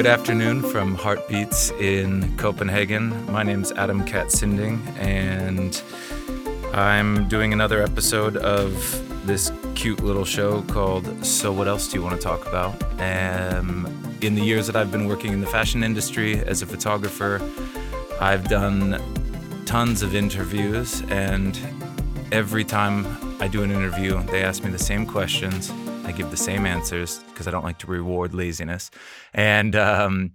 Good afternoon from Heartbeats in Copenhagen. My name's Adam Katz Sinding, and I'm doing another episode of this cute little show called So What Else Do You Want to Talk About? Um, in the years that I've been working in the fashion industry as a photographer, I've done tons of interviews, and every time I do an interview, they ask me the same questions. I give the same answers because I don't like to reward laziness. And um,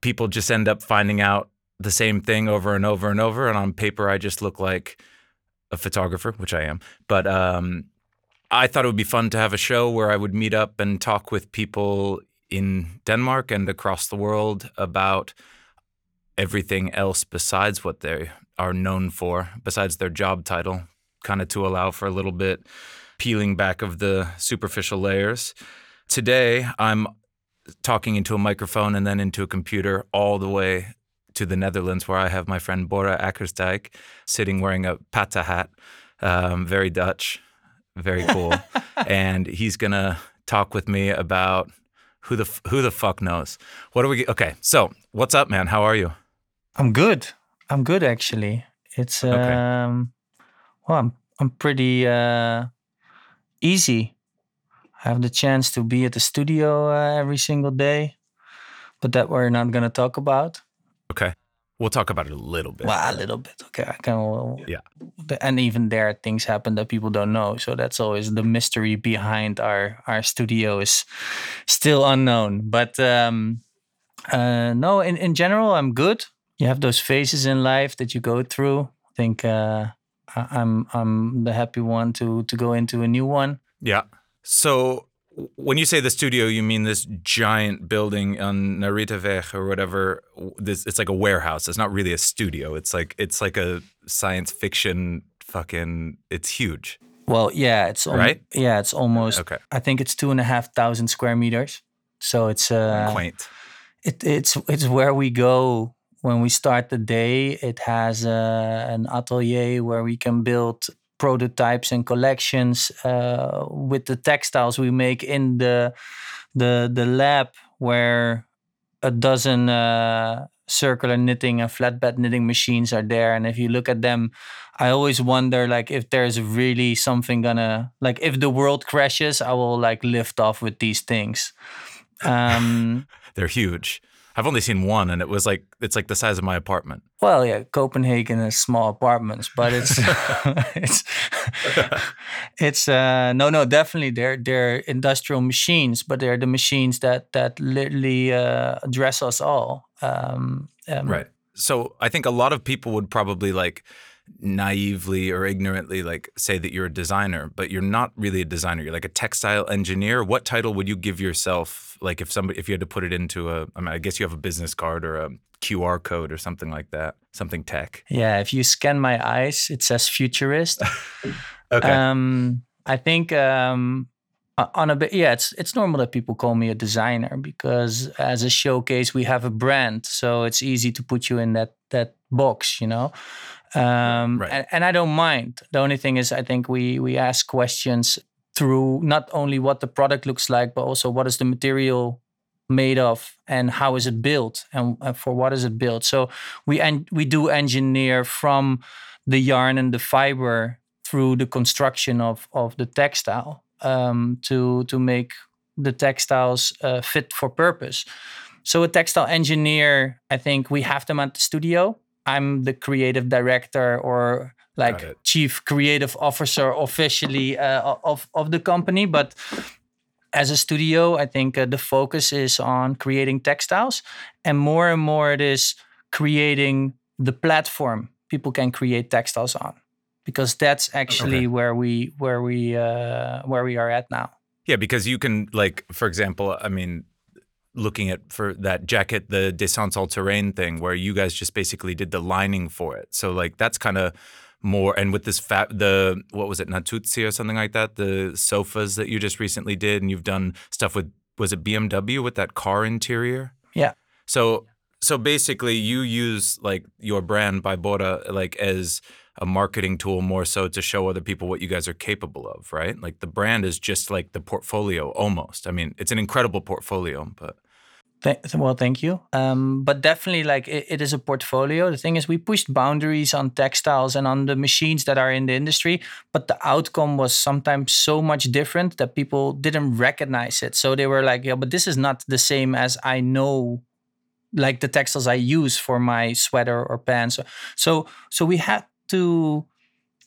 people just end up finding out the same thing over and over and over. And on paper, I just look like a photographer, which I am. But um, I thought it would be fun to have a show where I would meet up and talk with people in Denmark and across the world about everything else besides what they are known for, besides their job title, kind of to allow for a little bit peeling back of the superficial layers. Today, I'm talking into a microphone and then into a computer all the way to the Netherlands, where I have my friend Borre Akkersdijk sitting wearing a pata hat, um, very Dutch, very cool, and he's gonna talk with me about who the who the fuck knows. What are we? Okay, so what's up, man? How are you? I'm good. I'm good actually. It's Okay. um well I'm I'm pretty uh easy. I have the chance to be at the studio uh, every single day. But that we're not gonna talk about. Okay, we'll talk about it a little bit. Well, a little bit. Okay, I can. Yeah. And even there, things happen that people don't know. So that's always the mystery behind our our studio is still unknown. But um, uh, no, in in general, I'm good. You have those phases in life that you go through. I think uh, I'm I'm the happy one to to go into a new one. Yeah. So when you say the studio, you mean this giant building on Naritaweg or whatever. This it's like a warehouse. It's not really a studio. It's like it's like a science fiction fucking. It's huge. Well, yeah, it's al- Right? Yeah, it's almost. Okay. I think it's two and a half thousand square meters. So it's uh, Quaint. It, it's it's where we go when we start the day. It has uh, an atelier where we can build prototypes and collections uh, with the textiles we make in the the the lab where a dozen uh, circular knitting and flatbed knitting machines are there and if you look at them i always wonder like if there's really something gonna like if the world crashes i will like lift off with these things um They're huge. I've only seen one, and it was like it's like the size of my apartment. Well, yeah, Copenhagen has small apartments, but it's it's it's uh no no definitely they're they're industrial machines, but they're the machines that that literally uh, address us all. Um, um, Right. So I think a lot of people would probably like naively or ignorantly like say that you're a designer, but you're not really a designer. You're like a textile engineer. What title would you give yourself? Like if somebody if you had to put it into a I mean I guess you have a business card or a QR code or something like that. Something tech. Yeah, if you scan my eyes, it says futurist. Okay. Um, I think um, on a bit, yeah, it's it's normal that people call me a designer because as a showcase we have a brand, so it's easy to put you in that that box, you know. Um, Right. and, and I don't mind. The only thing is, I think we we ask questions through not only what the product looks like, but also what is the material made of and how is it built and, for what is it built. So we en- we do engineer from the yarn and the fiber through the construction of of the textile um, to to make the textiles uh, fit for purpose. So a textile engineer, I think we have them at the studio. I'm the creative director or like chief creative officer officially uh, of of the company, but as a studio, I think uh, the focus is on creating textiles, and more and more it is creating the platform people can create textiles on, because that's actually Okay. where we where we uh, where we are at now. Yeah, because you can like, for example, I mean, looking at for that jacket, the Descente All Terrain thing, where you guys just basically did the lining for it. So like that's kind of more. And with this fat, the what was it, Natuzzi or something like that, the sofas that you just recently did, and you've done stuff with was it BMW with that car interior? Yeah. So so basically, you use like your brand by Borre like as a marketing tool more so to show other people what you guys are capable of, right? Like the brand is just like the portfolio almost. I mean, it's an incredible portfolio, but Th- well, thank you. Um, but definitely, like it, it is a portfolio. The thing is, we pushed boundaries on textiles and on the machines that are in the industry, but the outcome was sometimes so much different that people didn't recognize it. So they were like, "Yeah, but this is not the same as I know." like the textiles I use for my sweater or pants. So so we had to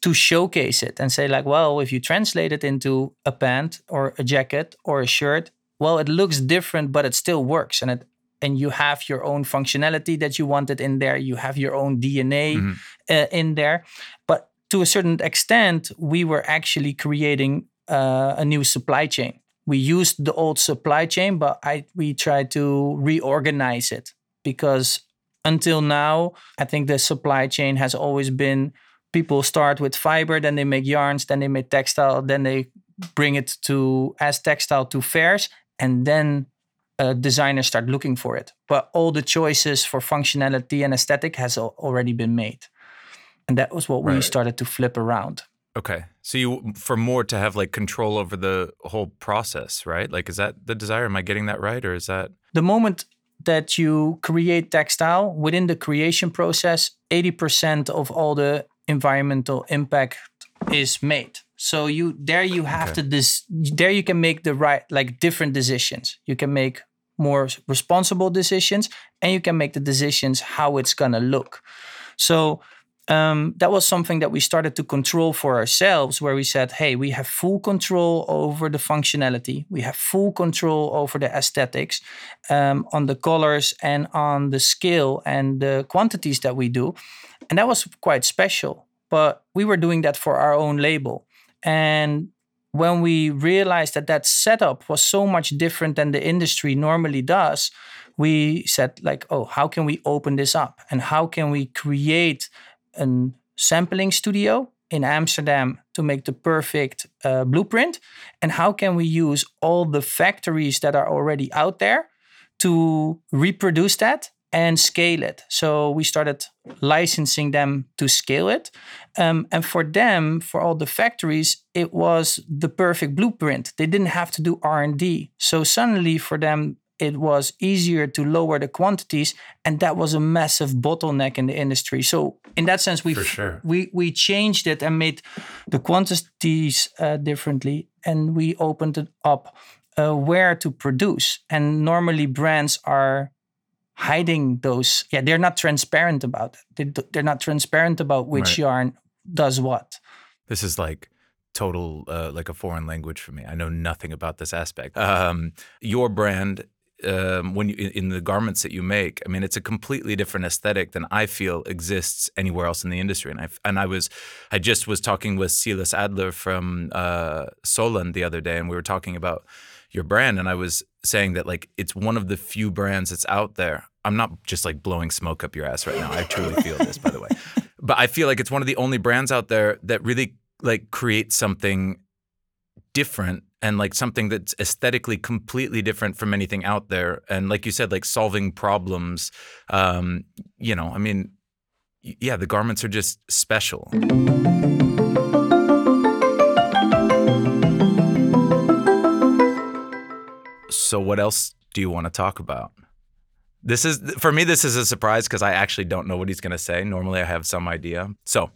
to showcase it and say like, well, if you translate it into a pant or a jacket or a shirt, well, it looks different, but it still works, and it and you have your own functionality that you wanted in there. You have your own DNA mm-hmm. uh, in there, but to a certain extent, we were actually creating uh, a new supply chain. We used the old supply chain, but I we tried to reorganize it because until now, I think the supply chain has always been people start with fiber, then they make yarns, then they make textile, then they bring it to as textile to fairs, and then uh, designers start looking for it. But all the choices for functionality and aesthetic has already been made, and that was what right. we started to flip around. Okay, so you for more to have like control over the whole process, right? Like, is that the desire? Am I getting that right, or is that the moment that you create textile within the creation process? Eighty percent of all the environmental impact is made so you there you have okay. to this there you can make the right like different decisions. You can make more responsible decisions and you can make the decisions how it's gonna look. So um, that was something that we started to control for ourselves where we said hey we have full control over the functionality. We have full control over the aesthetics um, on the colors and on the scale and the quantities that we do. And that was quite special but we were doing that for our own label and when we realized that that setup was so much different than the industry normally does, we said like, oh, how can we open this up and how can we create a sampling studio in Amsterdam to make the perfect uh, blueprint? And how can we use all the factories that are already out there to reproduce that and scale it. So we started licensing them to scale it. Um, and for them, for all the factories, it was the perfect blueprint. They didn't have to do R&D. So suddenly for them, it was easier to lower the quantities and that was a massive bottleneck in the industry so in that sense we sure. we we changed it and made the quantities uh, differently and we opened it up uh, where to produce and normally brands are hiding those yeah they're not transparent about it they, they're not transparent about which right. yarn does what this is like total uh, like a foreign language for me i know nothing about this aspect um, your brand um, when you in the garments that you make, I mean, it's a completely different aesthetic than I feel exists anywhere else in the industry. And I and I was, I just was talking with Silas Adler from uh, Soulland the other day, and we were talking about your brand and I was saying that like it's one of the few brands that's out there. I'm not just like blowing smoke up your ass right now. I truly feel this by the way. But I feel like it's one of the only brands out there that really like creates something different and like something that's aesthetically completely different from anything out there and like you said like solving problems um you know i mean yeah the garments are just special So what else do you want to talk about? This is for me. This is a surprise because I actually don't know what he's going to say. Normally, I have some idea. So,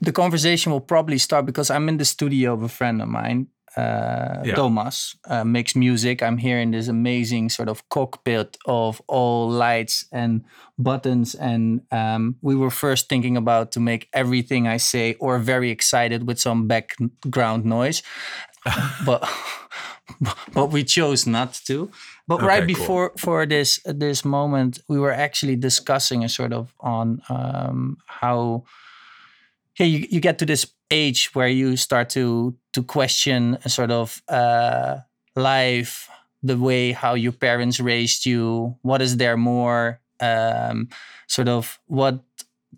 the conversation will probably start because I'm in the studio of a friend of mine, uh, yeah. Thomas, uh, makes music. I'm here in this amazing sort of cockpit of all lights and buttons, and um, we were first thinking about to make everything I say or very excited with some background noise, but but we chose not to. But okay, right before cool. for this this moment, we were actually discussing a sort of on um, how yeah you, you get to this age where you start to to question a sort of uh, life, the way how your parents raised you. What is there more? Um, sort of what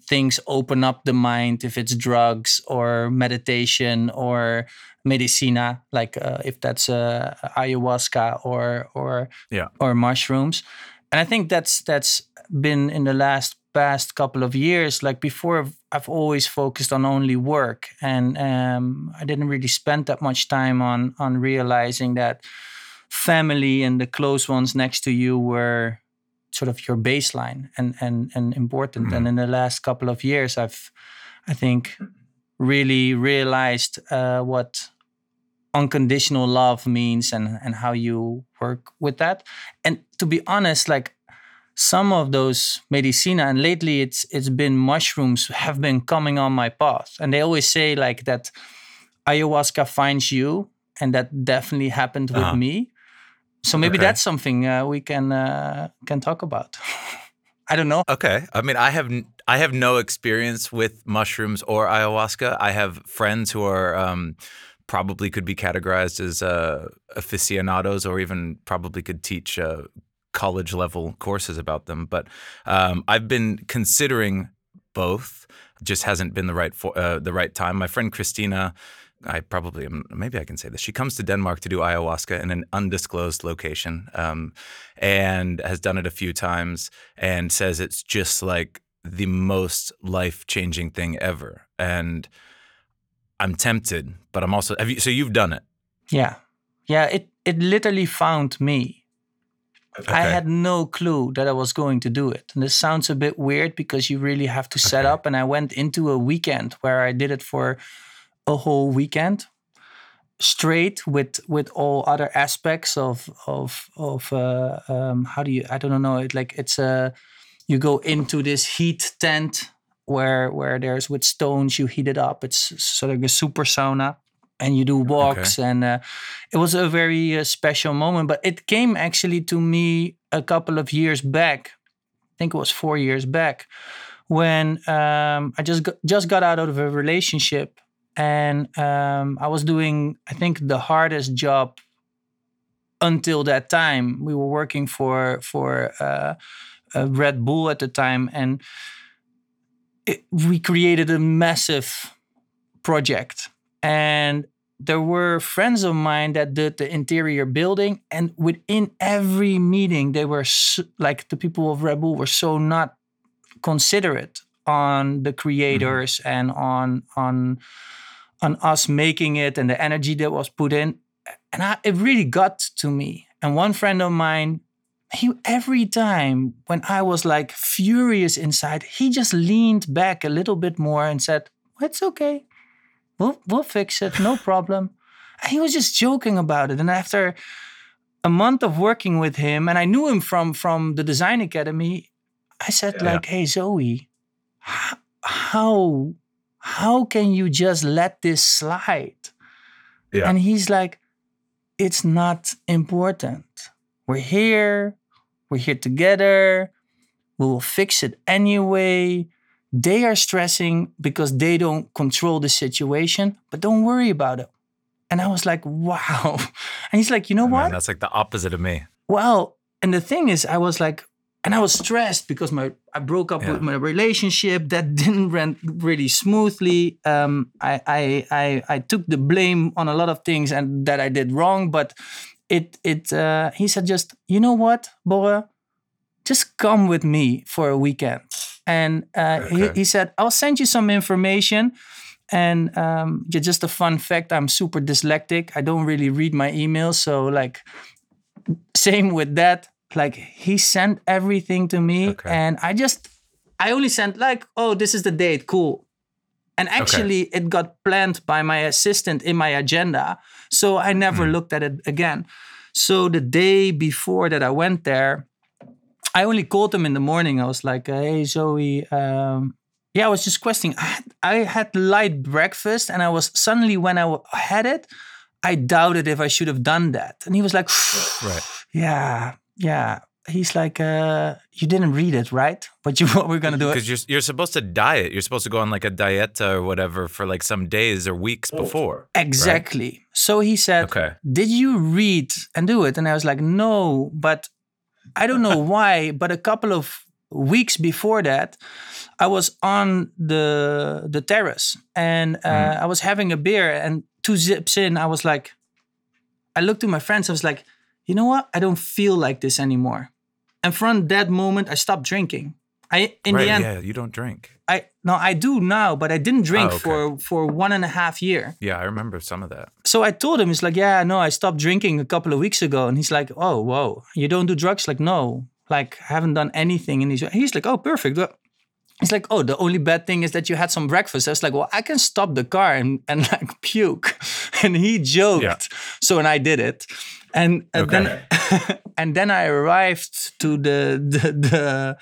things open up the mind if it's drugs or meditation or medicina, like uh, if that's uh, ayahuasca or or yeah. or mushrooms. And I think that's that's been in the last past couple of years. Like before, I've always focused on only work, and um, I didn't really spend that much time on on realizing that family and the close ones next to you were sort of your baseline and and and important. Mhm. And in the last couple of years, I've I think really realized uh, what unconditional love means and and how you work with that. And to be honest, like some of those medicina and lately it's it's been mushrooms have been coming on my path and they always say like that ayahuasca finds you and that definitely happened with Uh-huh. me so maybe Okay. that's something uh, we can uh, can talk about i don't know Okay. I mean, I have n- I have no experience with mushrooms or ayahuasca. I have friends who are um, probably could be categorized as uh, aficionados, or even probably could teach uh, college level courses about them. But um, I've been considering both. Just hasn't been the right for, uh, the right time. My friend Christina. I probably maybe I can say this. She comes to Denmark to do ayahuasca in an undisclosed location, um, and has done it a few times, and says it's just like the most life changing thing ever. And I'm tempted, but I'm also. Have you? So you've done it. yeah yeah it it literally found me I had no clue that I was going to do it. And this sounds a bit weird because you really have to set Okay. up. And I went into a weekend where I did it for a whole weekend straight with with all other aspects of of of uh, um, how do you I don't know it like it's a you go into this heat tent where where there's with stones you heat it up it's sort of a super sauna and you do walks and uh, it was a very uh, special moment but it came actually to me a couple of years back. I think it was four years back when um, i just got, just got out of a relationship and um, i was doing i think the hardest job until that time. We were working for for uh, uh, red bull at the time and it, we created a massive project and there were friends of mine that did the interior building and within every meeting they were so, like the people of red bull were so not considerate on the mm-hmm. creators and on on on us making it and the energy that was put in. And I, it really got to me. And one friend of mine he every time when i was like furious inside he just leaned back a little bit more and said it's okay we'll we'll fix it, no problem. And he was just joking about it. And after a month of working with him, and I knew him from from the design academy, I said Yeah. like, "Hey Zoe, how how can you just let this slide?" Yeah. And he's like, "It's not important. We're here. We're here together. We will fix it anyway." They are stressing because they don't control the situation, but don't worry about it. And I was like, wow. And he's like, you know Man, what? that's like the opposite of me. Well, and the thing is, I was like, and I was stressed because my I broke up Yeah. with my relationship that didn't run really smoothly. Um, I, I I I took the blame on a lot of things and that I did wrong, but it it uh, he said just you know what, Borre, just come with me for a weekend. And uh, he, Okay. he said, I'll send you some information. And um, just a fun fact, I'm super dyslexic. I don't really read my emails. So, like, same with that. Like, he sent everything to me. Okay. And I just, I only sent, like, oh, this is the date. Cool. And actually, it got planned by my assistant in my agenda. So I never Hmm. looked at it again. So the day before that I went there, I only called him in the morning. I was like, "Hey, Zoe, um, yeah, I was just questioning. I had, I had light breakfast, and I was suddenly when I had it, I doubted if I should have done that." And he was like, Right. "Yeah, yeah." He's like, uh, "You didn't read it, right? But you what we're gonna do?" It. Because you're you're supposed to diet. You're supposed to go on like a dieta or whatever for like some days or weeks before. Exactly. So he said, Okay. Did you read and do it? And I was like, No, but I don't know why. But a couple of weeks before that, I was on the the terrace and uh, I was having a beer. And two zips in, I was like, I looked to my friends. I was like, You know what? I don't feel like this anymore. And from that moment, I stopped drinking. I in right. the end, yeah. You don't drink. I no, I do now, but I didn't drink Oh, okay. for for one and a half year. Yeah, I remember some of that. So I told him, he's like, yeah, no, I stopped drinking a couple of weeks ago, and he's like, oh, whoa, you don't do drugs? Like, no, like I haven't done anything, and he's he's like, oh, perfect. He's like, oh, the only bad thing is that you had some breakfast. I was like, well, I can stop the car and, and like puke. And he joked. Yeah. So, and I did it. And uh, then, and then I arrived to the, the, the,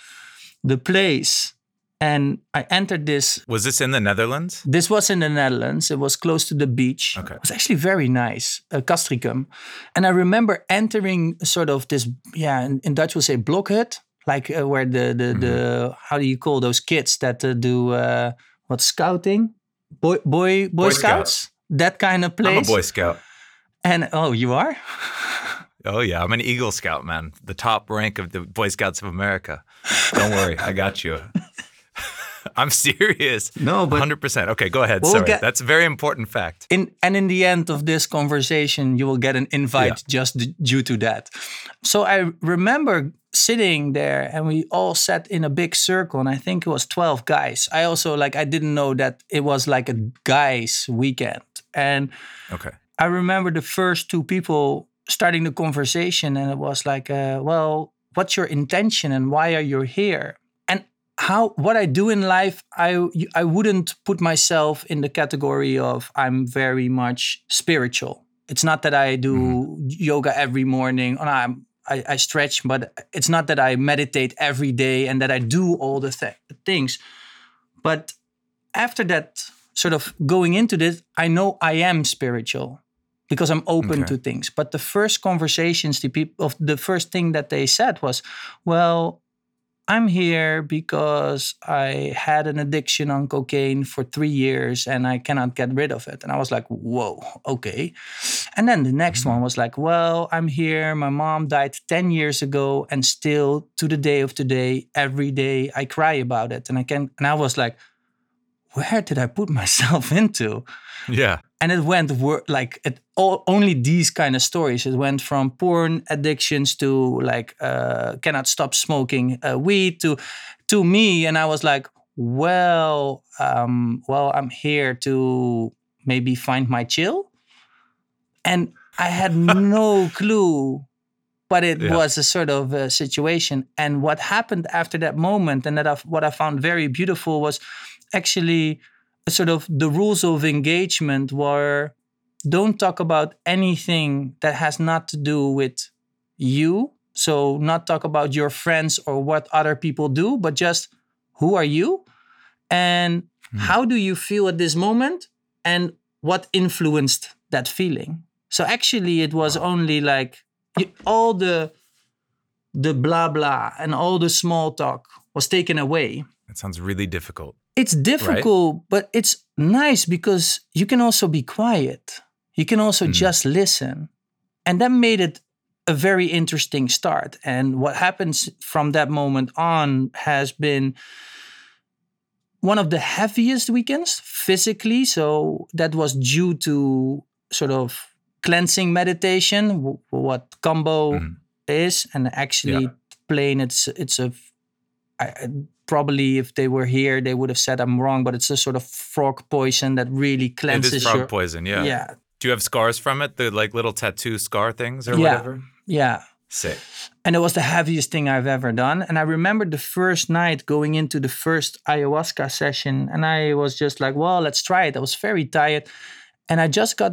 the place and I entered this. Was this in the Netherlands? This was in the Netherlands. It was close to the beach. Okay. It was actually very nice, uh, Castricum. And I remember entering sort of this, yeah, in, in Dutch we'll say blokhut, like uh, where the, the, Mm-hmm. the, how do you call those kids that uh, do, uh, what, scouting? Boy, boy, boy, Boy scouts? Scouts. That kind of place. I'm a Boy Scout. And, oh, you are? Oh yeah, I'm an Eagle Scout, man. The top rank of the Boy Scouts of America. Don't worry, I got you. I'm serious. No, but- 100%. Okay, go ahead. We'll Sorry. get- That's a very important fact. in and in the end of this conversation you will get an invite just d- due to that so i remember sitting there and we all sat in a big circle and i think it was 12 guys i also like i didn't know that it was like a guys weekend and Okay. i remember the first two people starting the conversation and it was like uh, well what's your intention and why are you here how what I do in life, I I wouldn't put myself in the category of I'm very much spiritual. It's not that I do mm-hmm. yoga every morning. Or I'm, I, I stretch, but it's not that I meditate every day and that I do all the th- things. But after that, sort of going into this, I know I am spiritual because I'm open Okay. to things. But the first conversations, the people of the first thing that they said was, "Well, I'm here because I had an addiction on cocaine for three years and I cannot get rid of it." And I was like, "Whoa, okay." And then the next mm-hmm. one was like, "Well, I'm here. My mom died ten years ago, and still to the day of today, every day I cry about it." And I can, and I was like, "Where did I put myself into?" Yeah. And it went wor- like it all, only these kind of stories. It went from porn addictions to like uh, cannot stop smoking uh, weed to to me. And i was like well um, well i'm here to maybe find my chill. And i had no clue but it Yeah. was a sort of situation. And what happened after that moment and that I, what i found very beautiful was actually sort of the rules of engagement were don't talk about anything that has not to do with you. So not talk about your friends or what other people do but just who are you? And hmm. how do you feel at this moment? And what influenced that feeling? So actually it was only like all the the blah blah and all the small talk was taken away. That sounds really difficult. It's difficult, but it's nice because you can also be quiet. You can also just listen. And that made it a very interesting start. And what happens from that moment on has been one of the heaviest weekends physically. So that was due to sort of cleansing meditation, w- what Kambo Mhm. is, and actually Yeah. plain it's it's a I- probably if they were here they would have said I'm wrong, but it's a sort of frog poison that really It cleanses is frog your poison. Yeah. yeah Do you have scars from it? The like little tattoo scar things or Yeah. whatever? yeah. Sick. And it was the heaviest thing I've ever done. And I remember the first night going into the first ayahuasca session, and I was just like, well, let's try it. I was very tired. And I just got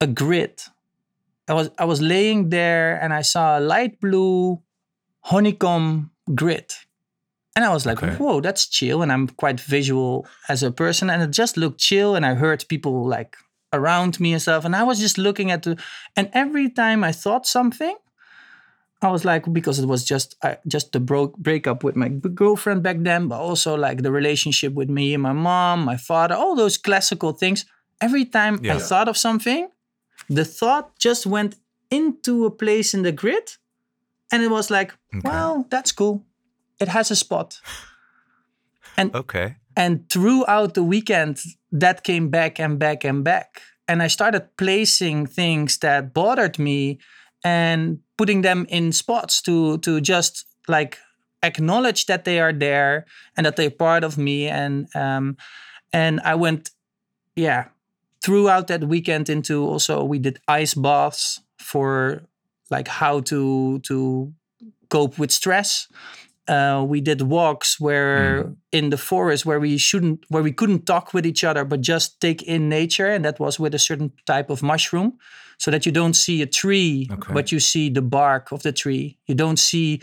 a grit. I was I was laying there and I saw a light blue honeycomb grit. And I was like, Okay. whoa, that's chill. And I'm quite visual as a person. And it just looked chill. And I heard people like around me and stuff. And I was just looking at the, and every time I thought something, I was like, because it was just uh, just the broke breakup with my girlfriend back then, but also like the relationship with me and my mom, my father, all those classical things. Every time I thought of something, the thought just went into a place in the grid, and it was like, Okay. well, that's cool. It has a spot. And okay. And throughout the weekend, that came back and back and back. And I started placing things that bothered me and putting them in spots to to just like acknowledge that they are there and that they're part of me and um and i went yeah throughout that weekend into also we did ice baths for like how to to cope with stress uh, we did walks where Mm. in the forest where we shouldn't where we couldn't talk with each other but just take in nature and that was with a certain type of mushroom so that you don't see a tree Okay. but you see the bark of the tree you don't see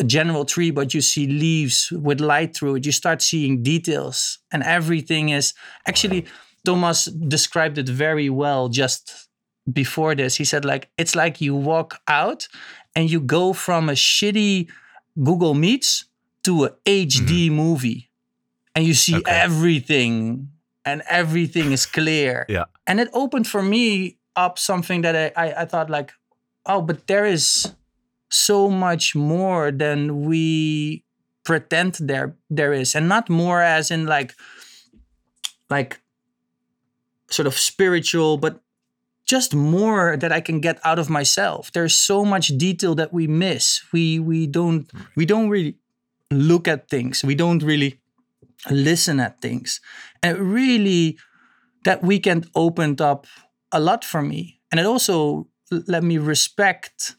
a general tree but you see leaves with light through it you start seeing details and everything is actually thomas described it very well just before this he said like it's like you walk out and you go from a shitty google meets to a hd movie and you see Mm-hmm. Okay. everything and everything is clear Yeah. and it opened for me up something that I, I, I thought like oh but there is so much more than we pretend there there is and not more as in like like sort of spiritual but just more that I can get out of myself. There's so much detail that we miss. We we don't we don't really look at things. We don't really listen at things. And really that weekend opened up a lot for me. And it also let me respect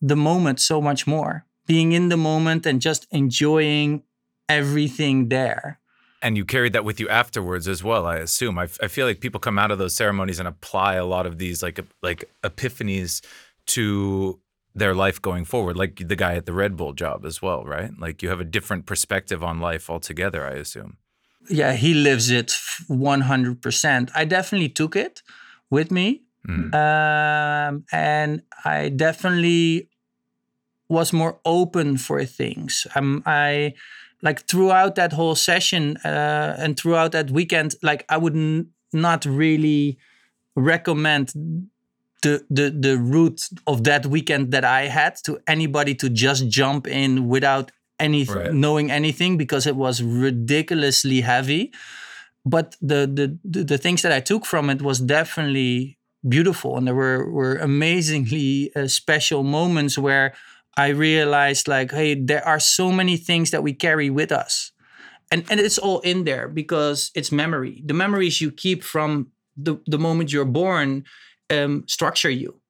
the moment so much more. Being in the moment and just enjoying everything there. And you carried that with you afterwards as well, I assume. I, f- I feel like people come out of those ceremonies and apply a lot of these like like epiphanies to their life going forward, like the guy at the Red Bull job as well, right? Like you have a different perspective on life altogether, I assume. yeah, he lives it 100%. I definitely took it with me. Mm. Um, and I definitely was more open for things. Um, I like throughout that whole session uh, and throughout that weekend, like I would n- not really recommend the, the the route of that weekend that I had to anybody to just jump in without any Right. knowing anything because it was ridiculously heavy but the, the the the things that I took from it was definitely beautiful and there were were amazingly uh, special moments where I realized like hey there are so many things that we carry with us. And and it's all in there because it's memory. The memories you keep from the the moment you're born um, structure you.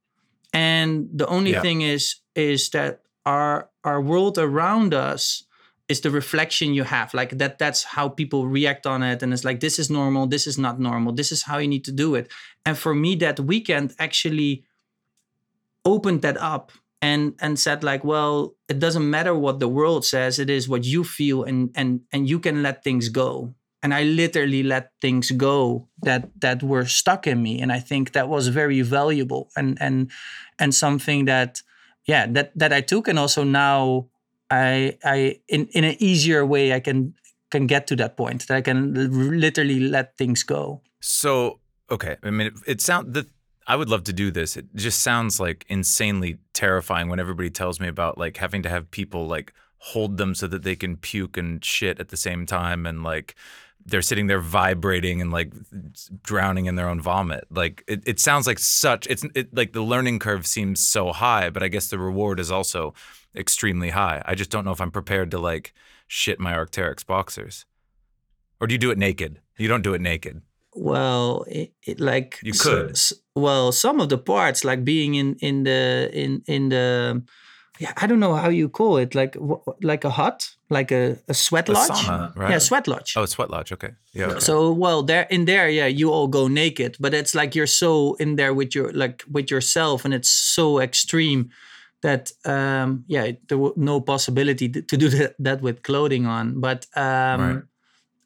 And the only Yeah. thing is is that our our world around us is the reflection you have. Like that that's how people react on it. And it's like this is normal this is not normal this is how you need to do it. And for me that weekend actually opened that up and and said like well it doesn't matter what the world says it is what you feel and and and you can let things go and i literally let things go that that were stuck in me and i think that was very valuable and and and something that yeah that that i took and also now i i in in an easier way i can can get to that point that i can literally let things go So, okay. I mean, it, it sounds that I would love to do this. It just sounds like insanely terrifying when everybody tells me about like having to have people like hold them so that they can puke and shit at the same time and like they're sitting there vibrating and like drowning in their own vomit. Like it, it sounds like such it's it, like the learning curve seems so high, but I guess the reward is also extremely high. I just don't know if I'm prepared to like shit my Arcteryx boxers. Or do you do it naked? You don't do it naked. Well it, it like You could. s- well some of the parts like being in in the in in the yeah i don't know how you call it like wh- like a hut like a, a sweat A lodge sauna, right? yeah sweat lodge Oh, sweat lodge. Okay. Yeah. okay. so well there in there yeah you all go naked but it's like you're so in there with your like with yourself and it's so extreme that um yeah there was no possibility to to do that, that with clothing on but um Right.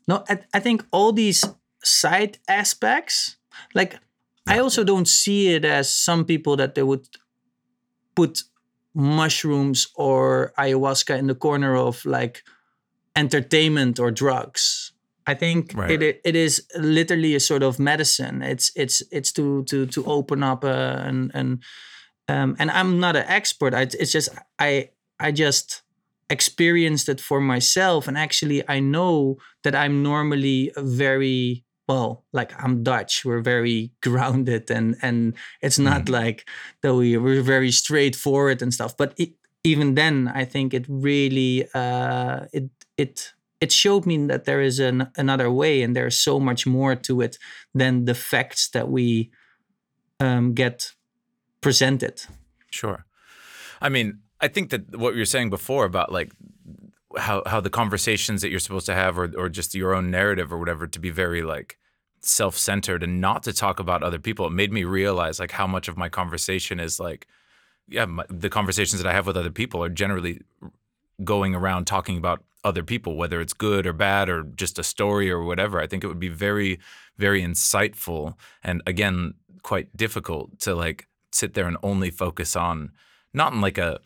no I, I think all these side aspects. Like i also don't see it as some people that they would put mushrooms or ayahuasca in the corner of like entertainment or drugs. I think Right. it, it is literally a sort of medicine. It's it's it's to to to open up uh, and and um and i'm not an expert. I, it's just i i just experienced it for myself. And actually i know that i'm normally a very well like i'm dutch. We're very grounded and and it's not like that we we're very straightforward and stuff. But it even then i think it really uh, it it it showed me that there is an, another way and there's so much more to it than the facts that we um, get presented. Sure. I mean i think that what you were saying before about like how how the conversations that you're supposed to have or or just your own narrative or whatever to be very like self-centered and not to talk about other people it made me realize like how much of my conversation is like yeah my, the conversations that i have with other people are generally going around talking about other people whether it's good or bad or just a story or whatever. I think it would be very very insightful and again quite difficult to like sit there and only focus on not in like a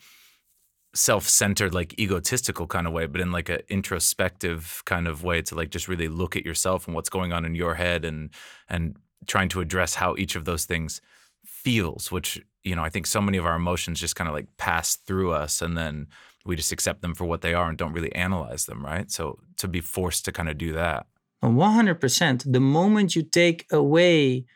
self-centered like egotistical kind of way but in like an introspective kind of way to like just really look at yourself and what's going on in your head and and trying to address how each of those things feels which you know i think so many of our emotions just kind of like pass through us and then we just accept them for what they are and don't really analyze them right? So to be forced to kind of do that. 100% the moment you take away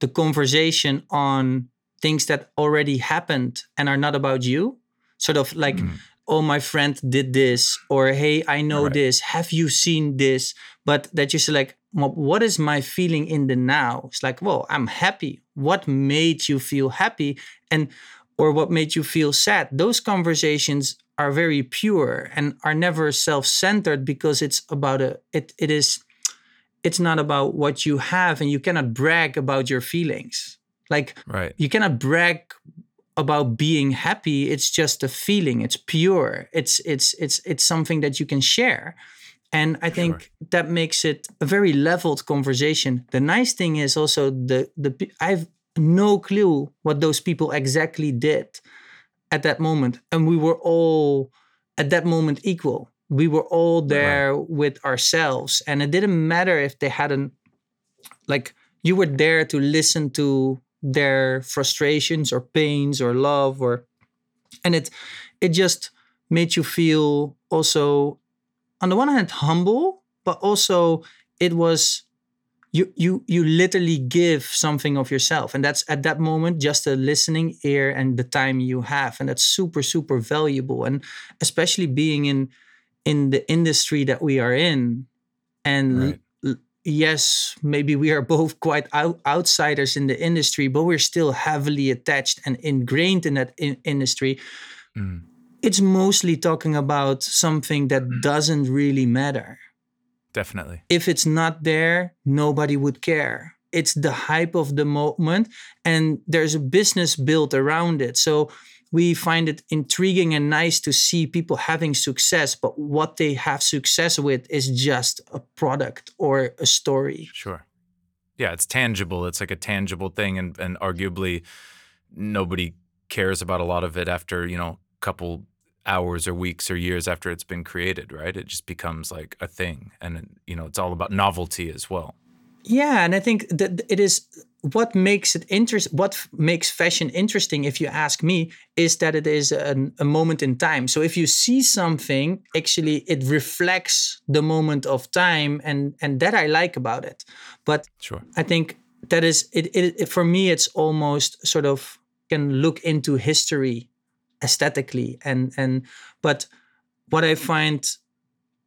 the conversation on things that already happened and are not about you sort of like mm. oh my friend did this or hey i know right. this have you seen this but that you say like what is my feeling in the now it's like well i'm happy what made you feel happy and or what made you feel sad those conversations are very pure and are never self-centered because it's about a it, it is it's not about what you have and you cannot brag about your feelings like right. you cannot brag about being happy it's just a feeling it's pure it's it's it's it's something that you can share. And i think sure. that makes it a very leveled conversation. The nice thing is also the the i've no clue what those people exactly did at that moment. And we were all at that moment equal. We were all there right. with ourselves. And it didn't matter if they hadn't like you were there to listen to their frustrations or pains or love or and it it just made you feel also on the one hand humble but also it was you you you literally give something of yourself. And that's at that moment just a listening ear and the time you have. And that's super super valuable. And especially being in in the industry that we are in and right yes, maybe we are both quite out- outsiders in the industry, but we're still heavily attached and ingrained in that in- industry. Mm. It's mostly talking about something that doesn't really matter. Definitely. If it's not there, nobody would care. It's the hype of the moment, and there's a business built around it. So we find it intriguing and nice to see people having success, but what they have success with is just a product or a story. Sure. Yeah, it's tangible. It's like a tangible thing, and and arguably nobody cares about a lot of it after you know a couple hours or weeks or years after it's been created. Right? It just becomes like a thing, and you know it's all about novelty as well. Yeah, and I think that it is what makes it interest what makes fashion interesting if you ask me is that it is a, a, moment in time. So if you see something actually it reflects the moment of time and and that i like about it. But sure. I think that is it, it, it for me it's almost sort of can look into history aesthetically and and but what i find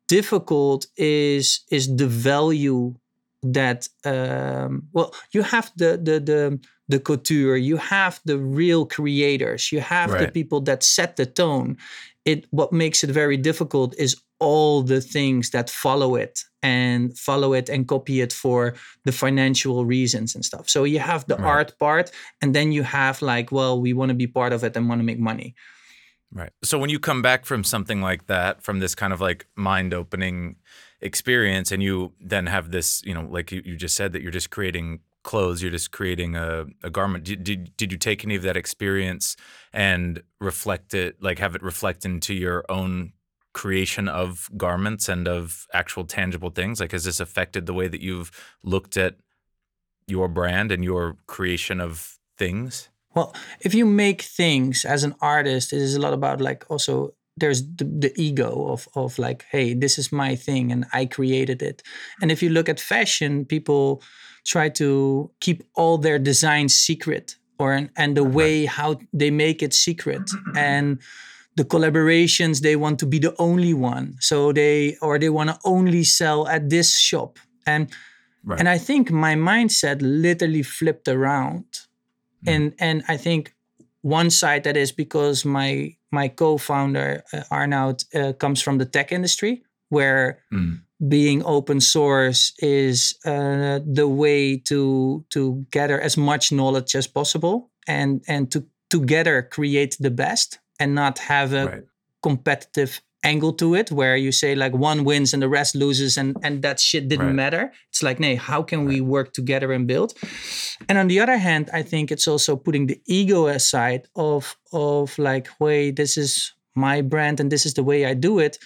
difficult is is the value that um, well you have the the the the couture you have the real creators you have right. the people that set the tone it what makes it very difficult is all the things that follow it and follow it and copy it for the financial reasons and stuff so you have the right. art part and then you have like well we want to be part of it and want to make money right so when you come back from something like that from this kind of like mind opening experience and you then have this you know like you, you just said that you're just creating clothes you're just creating a, a garment. Did, did, did you take any of that experience and reflect it like have it reflect into your own creation of garments and of actual tangible things? Like has this affected the way that you've looked at your brand and your creation of things? Well if you make things as an artist it is a lot about like also there's the, the, ego of of like hey this is my thing and i created it. And if you look at fashion people try to keep all their designs secret or and the way how they make it secret. And the collaborations they want to be the only one. So they or they want to only sell at this shop. And right. and i think my mindset literally flipped around. Mm. and and i think one side that is because my my co-founder uh, arnaud uh, comes from the tech industry where mm. being open source is uh, the way to to gather as much knowledge as possible and and to together create the best and not have a right. competitive angle to it where you say like one wins and the rest loses and and that shit didn't right. matter it's like nay how can right. we work together and build and on the other hand i think it's also putting the ego aside of of like wait this is my brand and this is the way i do it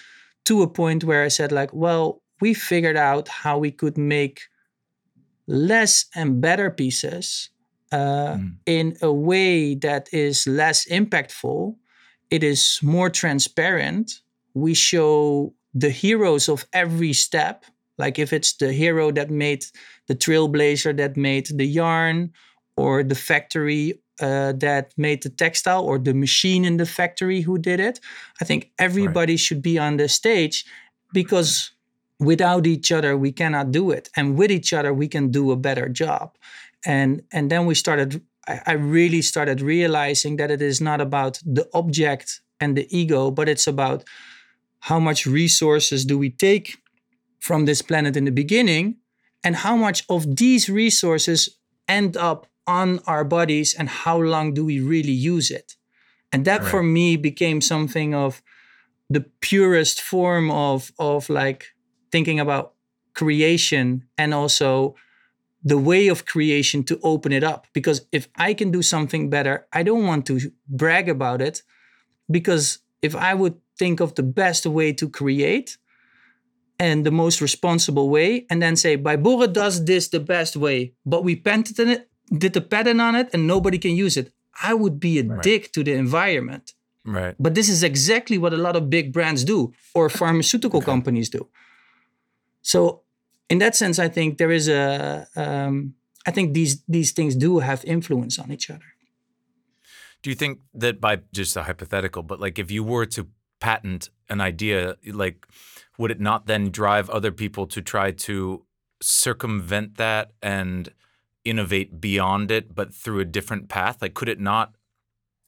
to a point where i said like well we figured out how we could make less and better pieces uh, mm. in a way that is less impactful it is more transparent. We show the heroes of every step. Like if it's the hero that made the trailblazer that made the yarn, or the factory uh, that made the textile, or the machine in the factory who did it. I think everybody right. should be on the stage because without each other we cannot do it, and with each other we can do a better job. And and then we started I, really started realizing that it is not about the object and the ego, but it's about how much resources do we take from this planet in the beginning and how much of these resources end up on our bodies and how long do we really use it and that right. for me became something of the purest form of of like thinking about creation and also the way of creation to open it up. Because if I can do something better, I don't want to brag about it. Because if I would think of the best way to create and the most responsible way, and then say, by Borre does this the best way, but we patented it, did the patent on it, and nobody can use it, I would be a right. dick to the environment. Right. But this is exactly what a lot of big brands do or pharmaceutical okay. companies do. So in that sense, I think there is a. Um, I think these these things do have influence on each other. Do you think that by just a hypothetical, but like if you were to patent an idea, like would it not then drive other people to try to circumvent that and innovate beyond it, but through a different path? Like, could it not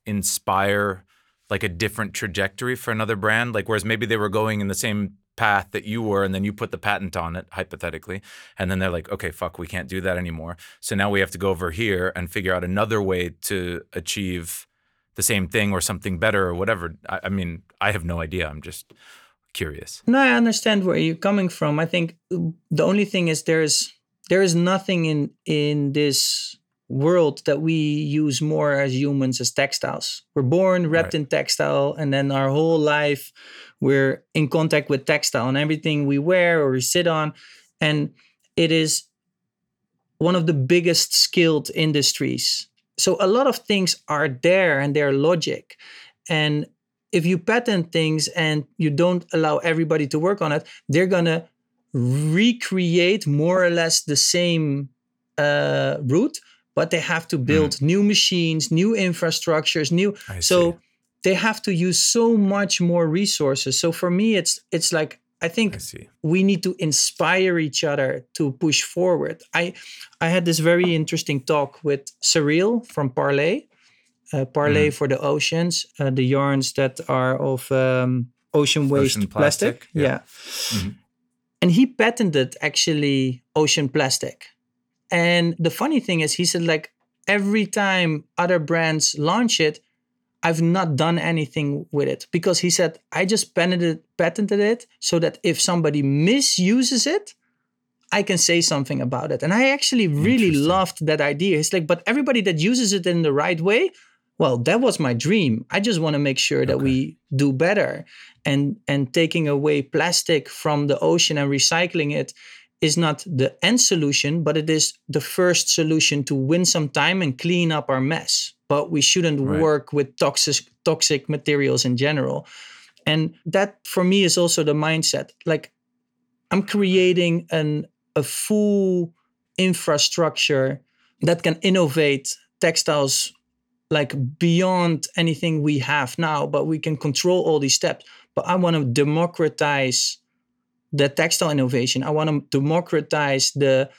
inspire like a different trajectory for another brand? Like, whereas maybe they were going in the same path that you were and then you put the patent on it hypothetically and then they're like okay fuck we can't do that anymore so now we have to go over here and figure out another way to achieve the same thing or something better or whatever i, I mean i have no idea i'm just curious no i understand where you're coming from i think um, the only thing is there's there is nothing in in this world that we use more as humans as textiles. We're born wrapped right. in textile, and then our whole life we're in contact with textile and everything we wear or we sit on. And it is one of the biggest skilled industries. So a lot of things are there and they're logic. And if you patent things and you don't allow everybody to work on it, they're gonna recreate more or less the same uh, route, but they have to build mm. new machines, new infrastructures, new. I so see they have to use so much more resources. So for me, it's it's like I think I we need to inspire each other to push forward. I I had this very interesting talk with Cyrill from Parley, uh, Parley mm. for the oceans, uh, the yarns that are of um, ocean waste ocean plastic. plastic. Yeah, yeah. Mm-hmm. and he patented actually ocean plastic. And the funny thing is, he said like every time other brands launch it, I've not done anything with it because he said I just patented patented it so that if somebody misuses it, I can say something about it. And I actually really loved that idea. It's like, but everybody that uses it in the right way, well, that was my dream. I just want to make sure that okay. we do better. And and taking away plastic from the ocean and recycling it is not the end solution, but it is the first solution to win some time and clean up our mess but we shouldn't right. work with toxic toxic materials in general. And that for me is also the mindset. Like I'm creating an a full infrastructure that can innovate textiles like beyond anything we have now, but we can control all these steps. But I want to democratize the textile innovation. I want to democratize the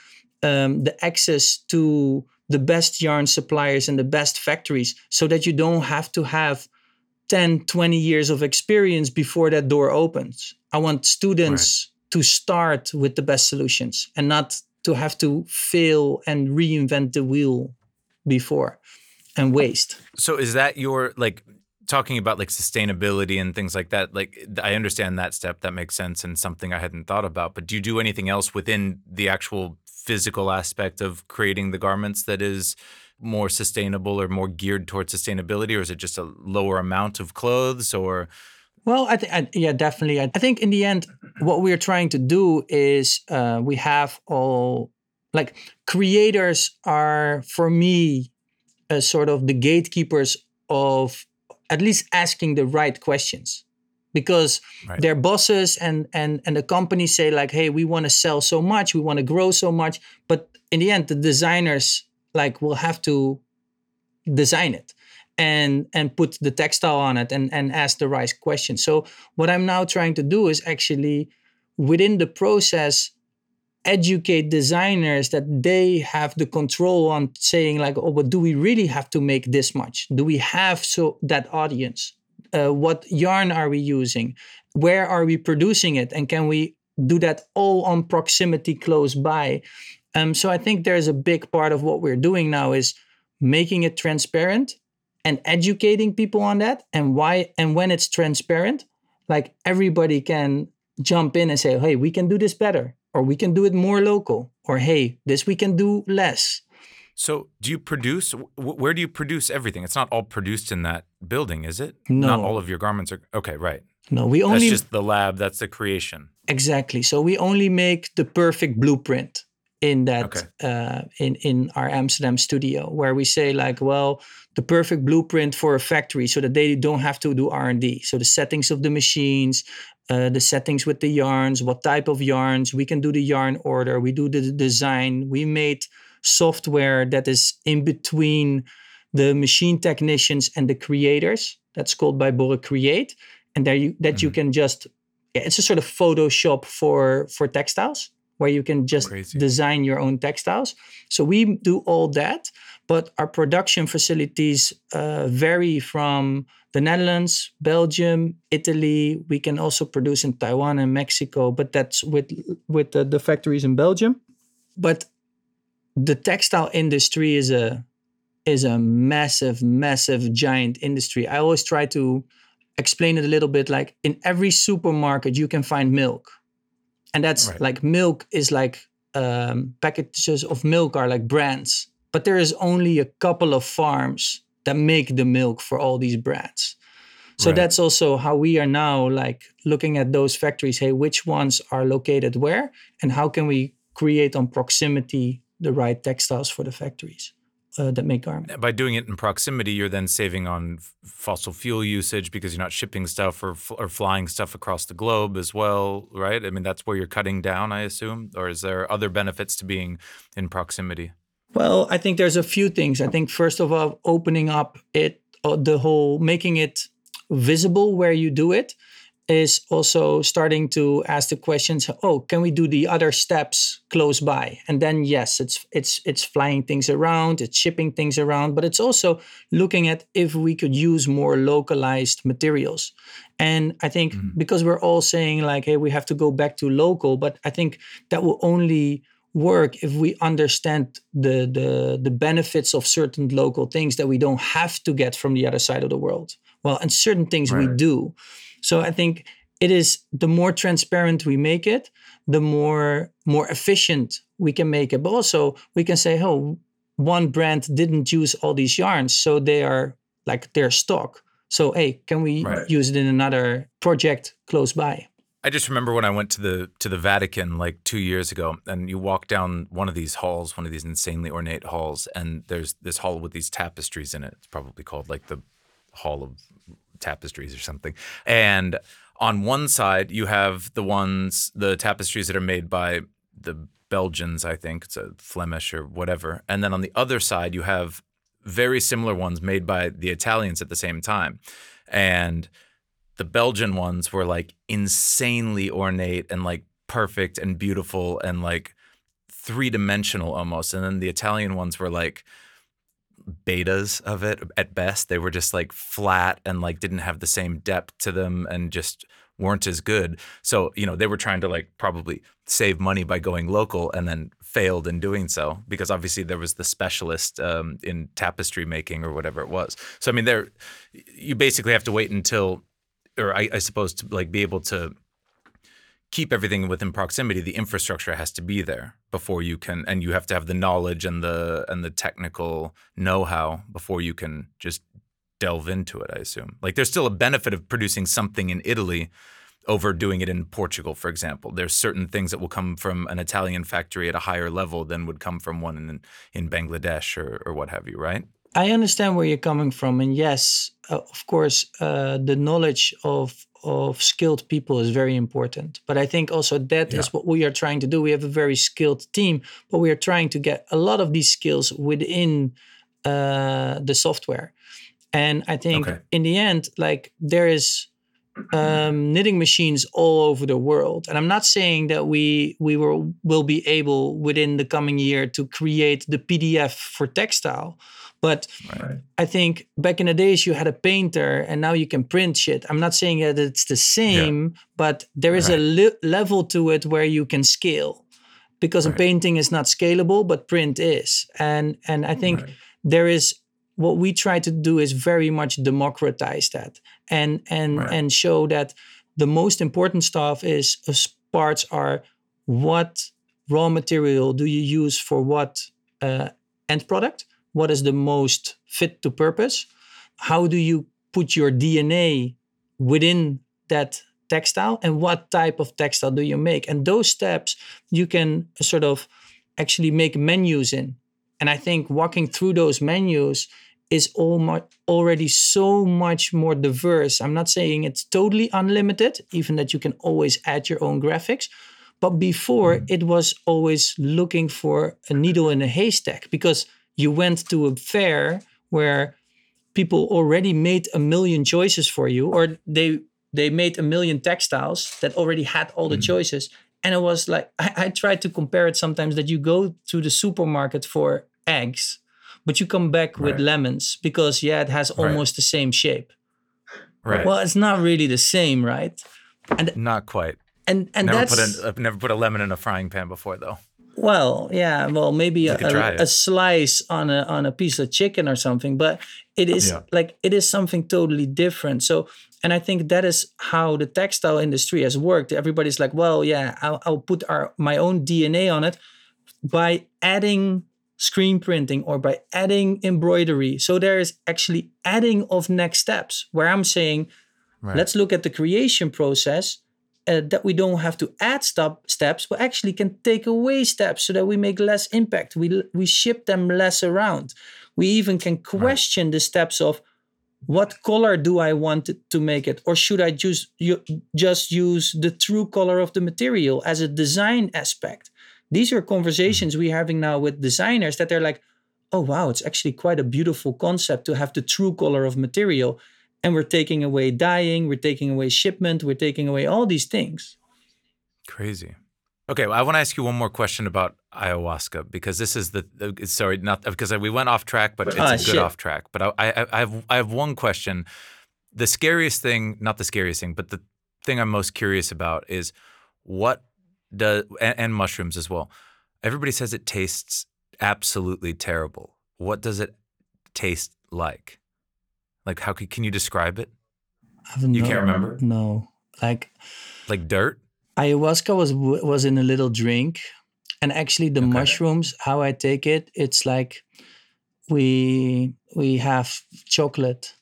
um, the access to the best yarn suppliers and the best factories so that you don't have to have 10, 20 years of experience before that door opens. I want students right. to start with the best solutions and not to have to fail and reinvent the wheel before and waste. So is that your like talking about like sustainability and things like that like i understand that step that makes sense and something i hadn't thought about but do you do anything else within the actual physical aspect of creating the garments that is more sustainable or more geared towards sustainability or is it just a lower amount of clothes or? Well i think yeah definitely. I, think in the end what we're trying to do is uh, we have all like creators are for me a sort of the gatekeepers of at least asking the right questions because right. their bosses and and and the companies say like hey we want to sell so much we want to grow so much but in the end the designers like will have to design it and and put the textile on it and and ask the right questions. So what i'm now trying to do is actually within the process educate designers that they have the control on saying like oh but do we really have to make this much? Do we have so that audience uh, what yarn are we using? Where are we producing it? And can we do that all on proximity close by? Um, so i think there's a big part of what we're doing now is making it transparent and educating people on that. And why and when it's transparent like everybody can jump in and say hey we can do this better or we can do it more local or hey this we can do less so, do you produce? Where do you produce everything? It's not all produced in that building, is it? No. Not all of your garments are. Okay, right. No, we only. That's just the lab. That's the creation. Exactly. So we only make the perfect blueprint in that okay. uh, in in our Amsterdam studio, where we say like, well, the perfect blueprint for a factory, so that they don't have to do R and D. So the settings of the machines, uh, the settings with the yarns, what type of yarns, we can do the yarn order, we do the design. We made software that is in between the machine technicians and the creators. That's called by Borre Create, and there you that mm-hmm. you can just it's a sort of Photoshop for for textiles where you can just Crazy. design your own textiles. So we do all that, but our production facilities uh, vary from the Netherlands, Belgium, Italy. We can also produce in Taiwan and Mexico, but that's with with the, the factories in Belgium. But the textile industry is a is a massive massive giant industry. I always try to explain it a little bit like in every supermarket you can find milk. And that's right. like milk is like um, packages of milk are like brands. But there is only a couple of farms that make the milk for all these brands. So right. that's also how we are now like looking at those factories. Hey which ones are located where and how can we create on proximity the right textiles for the factories uh, that make garments. By doing it in proximity, you're then saving on f- fossil fuel usage because you're not shipping stuff or, f- or flying stuff across the globe as well, right? I mean, that's where you're cutting down, I assume. Or is there other benefits to being in proximity? Well, I think there's a few things. I think first of all, opening up it, uh, the whole, making it visible where you do it is also starting to ask the questions oh can we do the other steps close by and then yes it's it's it's flying things around it's shipping things around but it's also looking at if we could use more localized materials and i think mm-hmm. because we're all saying like hey we have to go back to local but i think that will only work if we understand the the the benefits of certain local things that we don't have to get from the other side of the world well and certain things right. we do so I think it is the more transparent we make it, the more more efficient we can make it. But also we can say, oh, one brand didn't use all these yarns, so they are like their stock. So hey, can we right. use it in another project close by? I just remember when I went to the to the Vatican like two years ago, and you walk down one of these halls, one of these insanely ornate halls, and there's this hall with these tapestries in it. It's probably called like the Hall of tapestries or something. And on one side, you have the ones, the tapestries that are made by the Belgians, I think, it's a Flemish or whatever. And then on the other side, you have very similar ones made by the Italians at the same time. And the Belgian ones were like insanely ornate and like perfect and beautiful and like three dimensional almost. And then the Italian ones were like betas of it at best. They were just like flat and like didn't have the same depth to them and just weren't as good. So, you know, they were trying to like probably save money by going local and then failed in doing so because obviously there was the specialist um, in tapestry making or whatever it was. So, I mean, there, you basically have to wait until, or I, I suppose to like be able to keep everything within proximity the infrastructure has to be there before you can and you have to have the knowledge and the and the technical know-how before you can just delve into it i assume. Like there's still a benefit of producing something in italy over doing it in portugal for example. There's certain things that will come from an italian factory at a higher level than would come from one in in bangladesh or, or what have you right? I understand where you're coming from, and yes, uh, of course, uh, the knowledge of of skilled people is very important. But I think also that yeah. is what we are trying to do. We have a very skilled team, but we are trying to get a lot of these skills within uh, the software. And I think okay. in the end, like there is um, knitting machines all over the world. And I'm not saying that we we will will be able within the coming year to create the PDF for textile, but right. I think back in the days you had a painter and now you can print shit. I'm not saying that it's the same, yeah. but there is right. a level to it where you can scale because right. a painting is not scalable, but print is. And and I think there is what we try to do is very much democratize that and and and show that the most important stuff is parts are what raw material do you use for what uh, end product what is the most fit to purpose? How do you put your dna within that textile? And what type of textile do you make? And those steps you can sort of actually make menus in. And i think walking through those menus is already so much more diverse. I'm not saying it's totally unlimited even that you can always add your own graphics but before it was always looking for a needle in a haystack because you went to a fair where people already made a million choices for you or they they made a million textiles that already had all the mm. choices and it was like I, I tried to compare it sometimes that you go to the supermarket for eggs but you come back right. with lemons because yeah it has almost right. the same shape right well it's not really the same right and not quite and and never that's put a, never put a lemon in a frying pan before though well, yeah, well, maybe a, a, a, slice on a on a piece of chicken or something, but it is yeah. like it is something totally different. So, and I think that is how the textile industry has worked. Everybody's like, well, yeah, I'll, I'll put our my own DNA on it by adding screen printing or by adding embroidery. So there is actually adding of next steps where I'm saying, right. let's look at the creation process uh, that we don't have to add stop steps, but actually can take away steps so that we make less impact. We we ship them less around. We even can question right. the steps of what color do I want to make it, or should I just just use the true color of the material as a design aspect? These are conversations mm-hmm. we're having now with designers that they're like, oh wow, it's actually quite a beautiful concept to have the true color of material and we're taking away dyeing, we're taking away shipment, we're taking away all these things. Crazy. Okay, well, I want to ask you one more question about ayahuasca because this is the uh, sorry not because we went off track, but it's ah, a good shit. off track. But I, I, I have I have one question. The scariest thing, not the scariest thing, but the thing I'm most curious about is what does and, and mushrooms as well. Everybody says it tastes absolutely terrible. What does it taste like? Like, how can, can you describe it? you no, can't remember? No, like like dirt. Ayahuasca was was in a little drink, and actually the okay. mushrooms. How I take it, it's like we we have chocolate,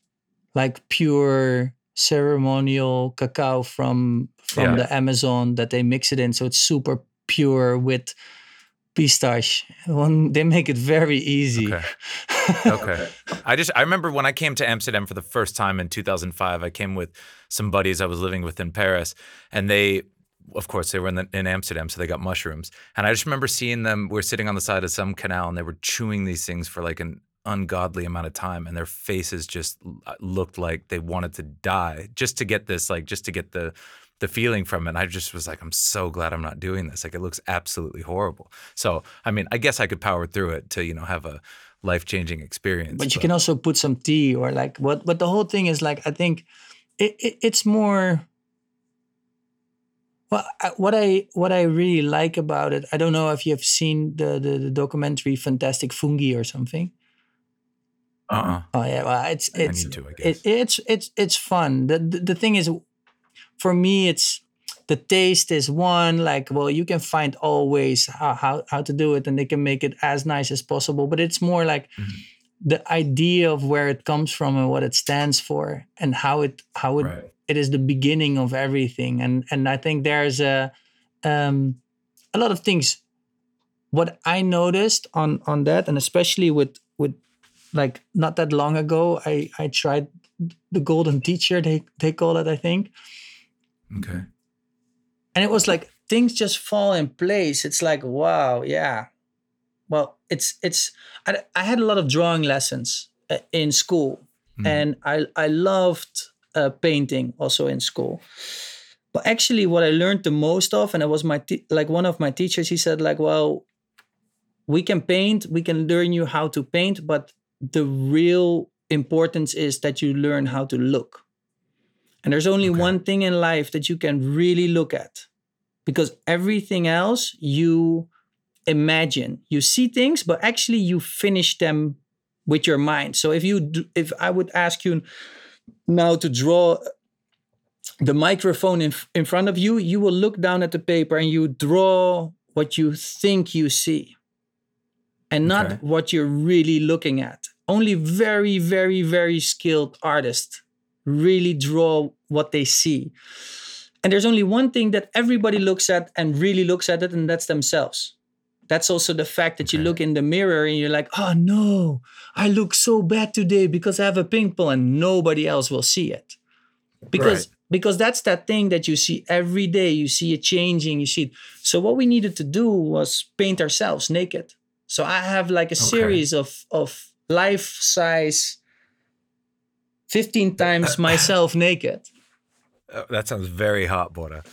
like pure ceremonial cacao from from yeah. the Amazon that they mix it in, so it's super pure with pistache. One, they make it very easy. Okay. okay. I just I remember when I came to Amsterdam for the first time in 2005. I came with some buddies I was living with in Paris, and they, of course, they were in, the, in Amsterdam, so they got mushrooms. And I just remember seeing them. We are sitting on the side of some canal, and they were chewing these things for like an ungodly amount of time and their faces just uh, looked like they wanted to die just to get this like just to get the the feeling from it. And I just was like, I'm so glad I'm not doing this. Like it looks absolutely horrible. So I mean, I guess I could power through it to, you know, have a life changing experience. But, but you can also put some tea or like what but the whole thing is like I think it, it it's more well, what I what I really like about it, I don't know if you have seen the the, the documentary Fantastic Fungi or something. Uh-uh. Oh yeah, well, it's it's to, I it, it's it's it's fun. The, the the thing is, for me, it's the taste is one. Like, well, you can find all ways how how, how to do it, and they can make it as nice as possible. But it's more like mm-hmm. the idea of where it comes from and what it stands for, and how it how it right it is the beginning of everything and and i think there's a um a lot of things what i noticed on on that and especially with with like not that long ago i i tried the golden teacher they they call it i think okay and it was like things just fall in place it's like wow yeah well it's it's i, I had a lot of drawing lessons uh, in school mm. and i i loved uh, painting also in school. But actually, what I learned the most of, and it was my te- like one of my teachers. He said like, "Well, we can paint, we can learn you how to paint, but the real importance is that you learn how to look. And there's only okay. one thing in life that you can really look at, because everything else you imagine, you see things, but actually you finish them with your mind. So if you do, if I would ask you now to draw the microphone in, in front of you, you will look down at the paper and you draw what you think you see and not okay. what you're really looking at. Only very, very, very skilled artists really draw what they see. And there's only one thing that everybody looks at and really looks at it, and that's themselves that's also the fact that you look in the mirror and you're like, oh no, I look so bad today because I have a pimple and nobody else will see it. Because right. because that's that thing that you see every day. You see it changing, you see it. So what we needed to do was paint ourselves naked. So I have like a okay. series of of life size 15 times myself naked. Uh, that sounds very hot, Borre.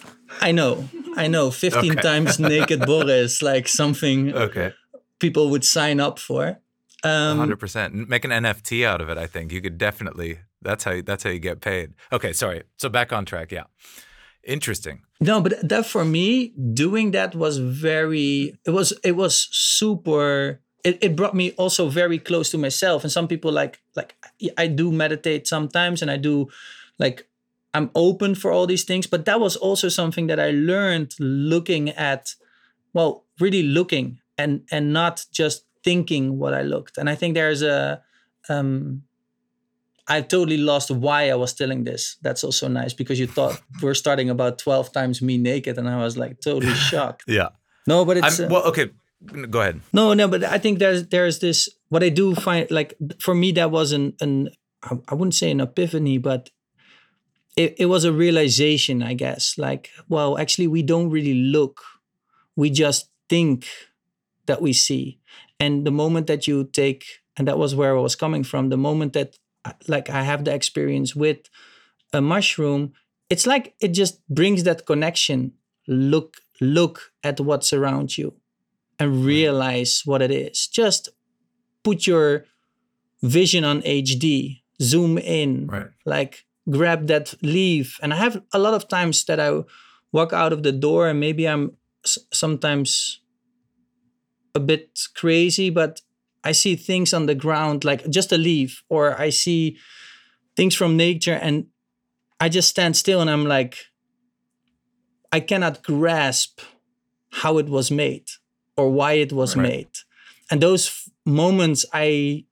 I know, I know. 15 okay. times naked Borre is like something okay. people would sign up for. Um, 100%. Make an NFT out of it, I think. You could definitely, that's how, that's how you get paid. Okay, sorry. So back on track. Yeah. Interesting. No, but that for me, doing that was very, it was, it was super it, it brought me also very close to myself and some people like like i do meditate sometimes and i do like I'm open for all these things. But that was also something that I learned looking at, well, really looking and and not just thinking what I looked. And I think there's a um I totally lost why I was telling this. That's also nice because you thought we're starting about 12 times me naked and I was like totally shocked. yeah. No, but it's uh, well okay. Go ahead. No, no, but I think there's there's this what I do find like for me that was an an I wouldn't say an epiphany, but it, it was a realization, I guess. Like, well, actually, we don't really look, we just think that we see. And the moment that you take, and that was where I was coming from, the moment that, like, I have the experience with a mushroom, it's like it just brings that connection. Look, look at what's around you and realize what it is. Just put your vision on HD, zoom in, right. like grab that leaf. And I have a lot of times that I walk out of the door and maybe I'm sometimes a bit crazy, but I see things on the ground, like just a leaf, or I see things from nature and I just stand still and I'm like, I cannot grasp how it was made or why it was right. made. And those moments I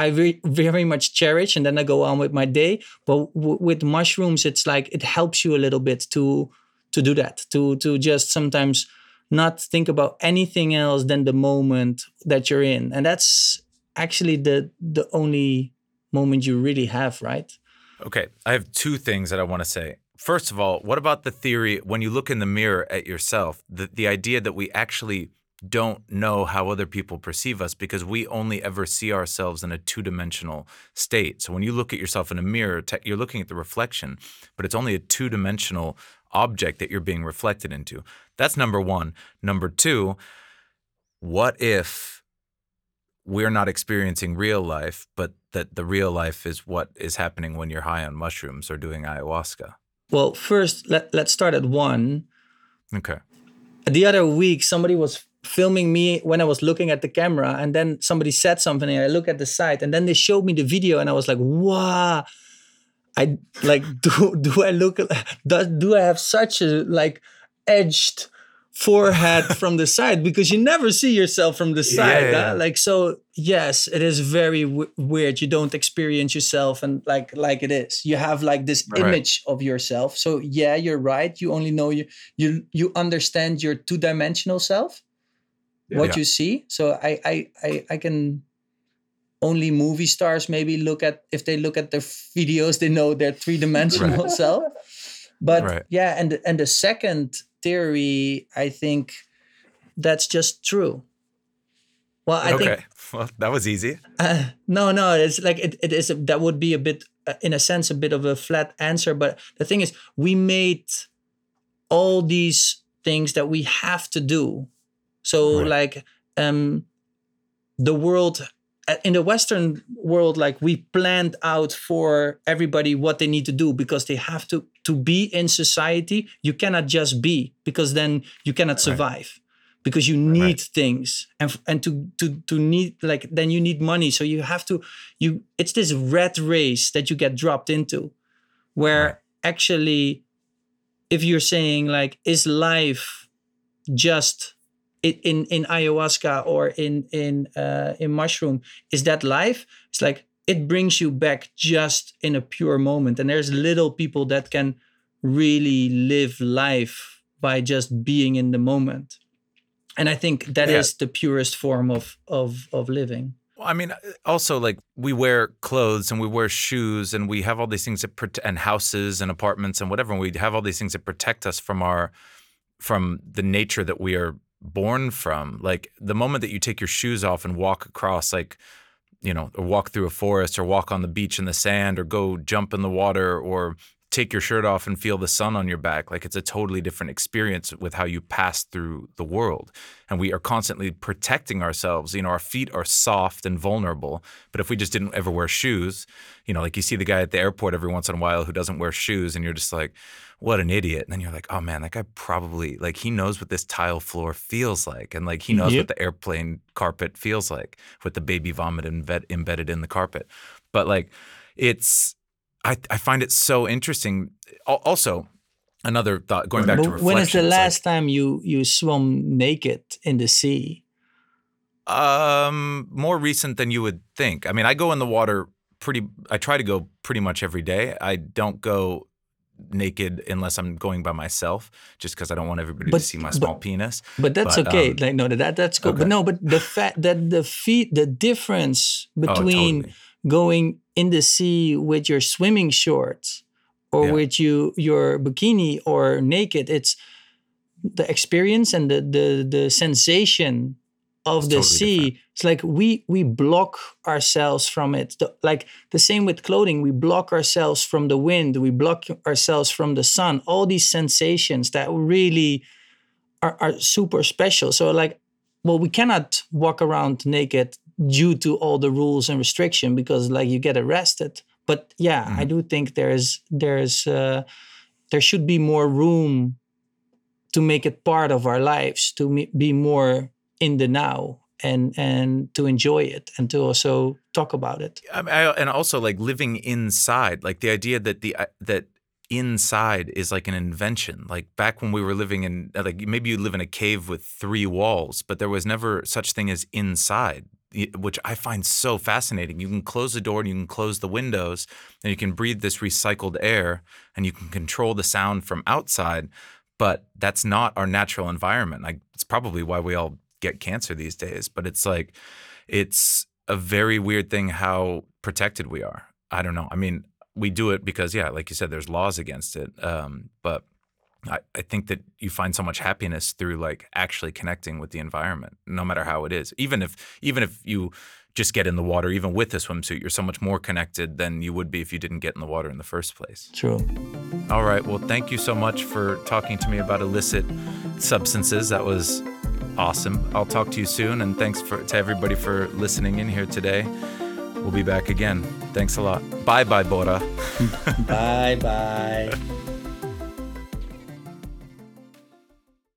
I very, very much cherish, and then I go on with my day. But w- with mushrooms, it's like it helps you a little bit to to do that, to to just sometimes not think about anything else than the moment that you're in, and that's actually the the only moment you really have, right? Okay, I have two things that I want to say. First of all, what about the theory when you look in the mirror at yourself, the, the idea that we actually don't know how other people perceive us because we only ever see ourselves in a two-dimensional state. So when you look at yourself in a mirror, you're looking at the reflection, but it's only a two-dimensional object that you're being reflected into. That's number 1. Number 2, what if we're not experiencing real life, but that the real life is what is happening when you're high on mushrooms or doing ayahuasca? Well, first let let's start at one. Okay. The other week, somebody was filming me when I was looking at the camera, and then somebody said something, and I look at the site, and then they showed me the video, and I was like, "Wow!" I like do do I look do, do I have such a like edged forehead from the side because you never see yourself from the side Yeah, yeah. huh? like so yes it is very w- weird you don't experience yourself and like like it is you have like this Right. image of yourself so yeah you're right you only know you you you understand your two-dimensional self what Yeah. you see so I, I i i can only movie stars maybe look at if they look at their videos they know their three-dimensional self but Right. yeah and the- and the second theory i think that's just true well i okay. think well, that was easy. uh, no no it's like it, it is a, that would be a bit uh, in a sense a bit of a flat answer but the thing is we made all these things that we have to do so Right. like um the world uh, in the western world like we planned out for everybody what they need to do because they have to to be in society you cannot just be because then you cannot survive because you need Right. things and and to to to need like then you need money so you have to you it's this rat race that you get dropped into where Right. actually if you're saying like is life just in in ayahuasca or in in uh in mushroom is that life it's like it brings you back just in a pure moment and there's little people that can really live life by just being in the moment and i think that is Yeah. the purest form of of of living I mean, also like we wear clothes and we wear shoes and we have all these things that prote- and houses and apartments and whatever. And we have all these things that protect us from our from the nature that we are born from. Like the moment that you take your shoes off and walk across, like you know, or walk through a forest or walk on the beach in the sand or go jump in the water or take your shirt off and feel the sun on your back. Like it's a totally different experience with how you pass through the world. And we are constantly protecting ourselves. You know, our feet are soft and vulnerable. But if we just didn't ever wear shoes, you know, like you see the guy at the airport every once in a while who doesn't wear shoes and you're just like, what an idiot. And then you're like, oh man, that guy probably like he knows what this tile floor feels like. And like he knows Yep. what the airplane carpet feels like with the baby vomit embed- embedded in the carpet. But like it's I, I find it so interesting. Also, another thought going back to But reflection. when is the it's like, last time you you swum naked in the sea Um, more recent than you would think. I mean, I go in the water pretty. I try to go pretty much every day. I don't go naked unless I'm going by myself, just because I don't want everybody But- to see my but- small penis. But that's But, okay. um, like no, that that's good. okay. But no, but the fact that the feet, the difference Oh, between totally. going in the sea with your swimming shorts or Yeah. with you your bikini or naked, it's the experience and the the the sensation of It's the totally sea. different. It's like we we block ourselves from it. The- like the same with clothing, we block ourselves from the wind, we block ourselves from the sun. All these sensations that really are, are super special. So like, well, we cannot walk around naked due to all the rules and restriction because like you get arrested. But yeah, I do think there's there's uh, there should be more room to make it part of our lives to me- be more in the now and and to enjoy it and to also talk about it. I, I, and also like living inside, like the idea that the uh, that inside is like an invention. Like back when we were living in, like maybe you live in a cave with three walls, but there was never such thing as inside, which I find so fascinating. You can close the door and you can close the windows, and you can breathe this recycled air, and you can control the sound from outside. But that's not our natural environment. Like it's probably why we all get cancer these days. But it's like it's a very weird thing how protected we are. I don't know. I mean, we do it because, yeah, like you said, there's laws against it. Um, but I, I think that you find so much happiness through like actually connecting with the environment, no matter how it is. Even if even if you just get in the water, even with a swimsuit, you're so much more connected than you would be if you didn't get in the water in the first place. True. All right. Well, thank you so much for talking to me about illicit substances. That was awesome. I'll talk to you soon, and thanks for, to everybody for listening in here today. We'll be back again. Thanks a lot. Bye bye, Borre. bye bye.